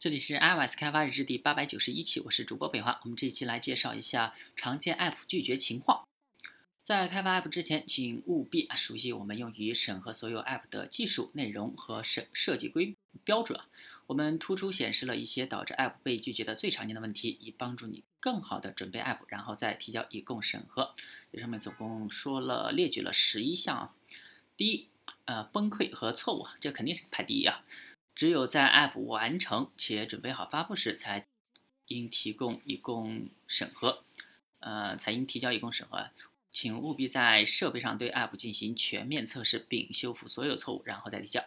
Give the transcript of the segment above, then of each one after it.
这里是 iOS 开发日志第八百九十一期，我是主播北华。我们这一期来介绍一下常见 App 拒绝情况。在开发 App 之前，请务必熟悉我们用于审核所有 App 的技术内容和设设计规标准。我们突出显示了一些导致 App 被拒绝的最常见的问题，以帮助你更好的准备 App，然后再提交以供审核。这上面总共说了列举了十一项。第一，呃，崩溃和错误，这肯定是排第一啊。只有在 App 完成且准备好发布时，才应提供以供审核，呃，才应提交以供审核。请务必在设备上对 App 进行全面测试，并修复所有错误，然后再提交。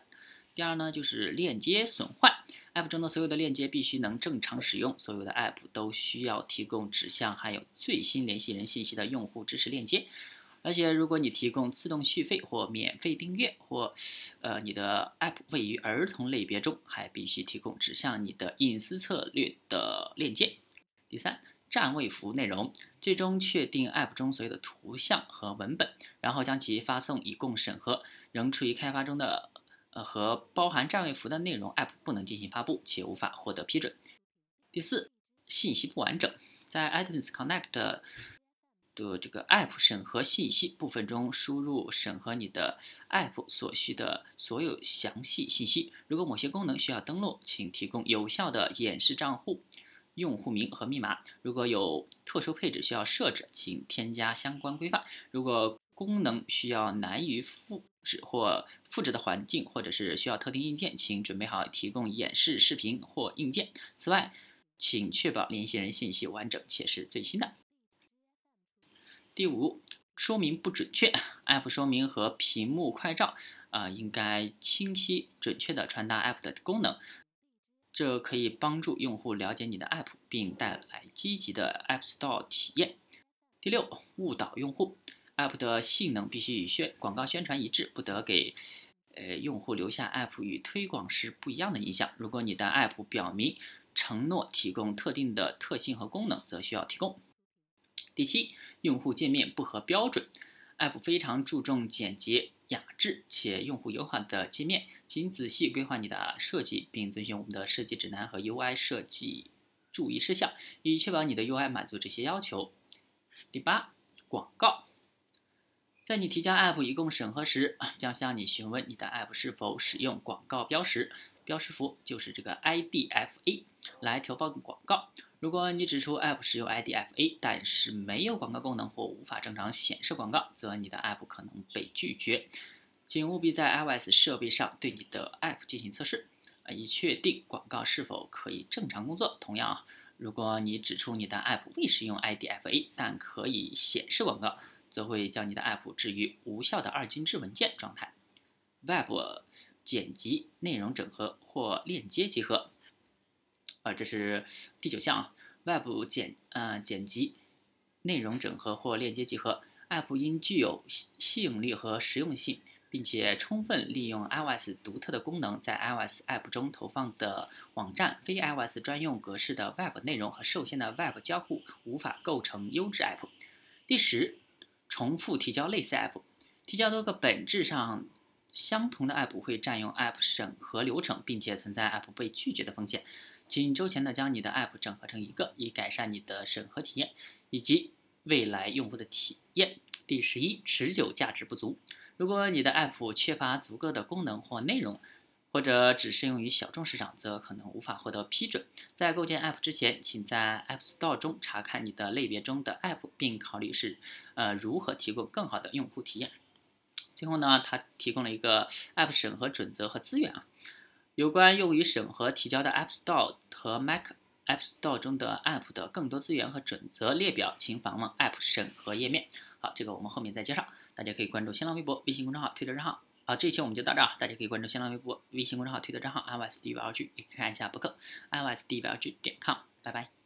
第二呢，就是链接损坏，App 中的所有的链接必须能正常使用，所有的 App 都需要提供指向含有最新联系人信息的用户支持链接。而且，如果你提供自动续费或免费订阅，或，呃，你的 App 位于儿童类别中，还必须提供指向你的隐私策略的链接。第三，占位符内容，最终确定 App 中所有的图像和文本，然后将其发送以供审核。仍处于开发中的，呃，和包含占位符的内容，App 不能进行发布，且无法获得批准。第四，信息不完整，在 iTunes Connect。的这个 App 审核信息部分中，输入审核你的 App 所需的所有详细信息。如果某些功能需要登录，请提供有效的演示账户、用户名和密码。如果有特殊配置需要设置，请添加相关规范。如果功能需要难于复制或复制的环境，或者是需要特定硬件，请准备好提供演示视频或硬件。此外，请确保联系人信息完整且是最新的。第五，说明不准确，App 说明和屏幕快照啊，应该清晰准确地传达 App 的功能，这可以帮助用户了解你的 App，并带来积极的 App Store 体验。第六，误导用户，App 的性能必须与宣广告宣传一致，不得给呃用户留下 App 与推广时不一样的印象。如果你的 App 表明承诺提供特定的特性和功能，则需要提供。第七，用户界面不合标准。App 非常注重简洁、雅致且用户友好的界面，请仔细规划你的设计，并遵循我们的设计指南和 UI 设计注意事项，以确保你的 UI 满足这些要求。第八，广告。在你提交 App 以供审核时，将向你询问你的 App 是否使用广告标识。标识符就是这个 IDFA 来投放广告。如果你指出 App 使用 IDFA，但是没有广告功能或无法正常显示广告，则你的 App 可能被拒绝。请务必在 iOS 设备上对你的 App 进行测试，啊，以确定广告是否可以正常工作。同样啊，如果你指出你的 App 未使用 IDFA，但可以显示广告，则会将你的 App 置于无效的二进制文件状态。Web 剪辑、内容整合或链接集合，啊，这是第九项啊。Web 剪呃剪辑、内容整合或链接集合，App 应具有吸引力和实用性，并且充分利用 iOS 独特的功能，在 iOS App 中投放的网站、非 iOS 专用格式的 Web 内容和受限的 Web 交互无法构成优质 App。第十，重复提交类似 App，提交多个本质上。相同的 App 会占用 App 审核流程，并且存在 App 被拒绝的风险。请周全的将你的 App 整合成一个，以改善你的审核体验以及未来用户的体验。第十一，持久价值不足。如果你的 App 缺乏足够的功能或内容，或者只适用于小众市场，则可能无法获得批准。在构建 App 之前，请在 App Store 中查看你的类别中的 App，并考虑是呃如何提供更好的用户体验。最后呢，它提供了一个 App 审核准则和资源啊，有关用于审核提交的 App Store 和 Mac App Store 中的 App 的更多资源和准则列表，请访问 App 审核页面。好，这个我们后面再介绍。大家可以关注新浪微博、微信公众号、推特账号。好，这一期我们就到这儿，大家可以关注新浪微博、微信公众号、推特账号 iOS D V L G，也可以看一下博客 iOS D V L G 点 com。拜拜。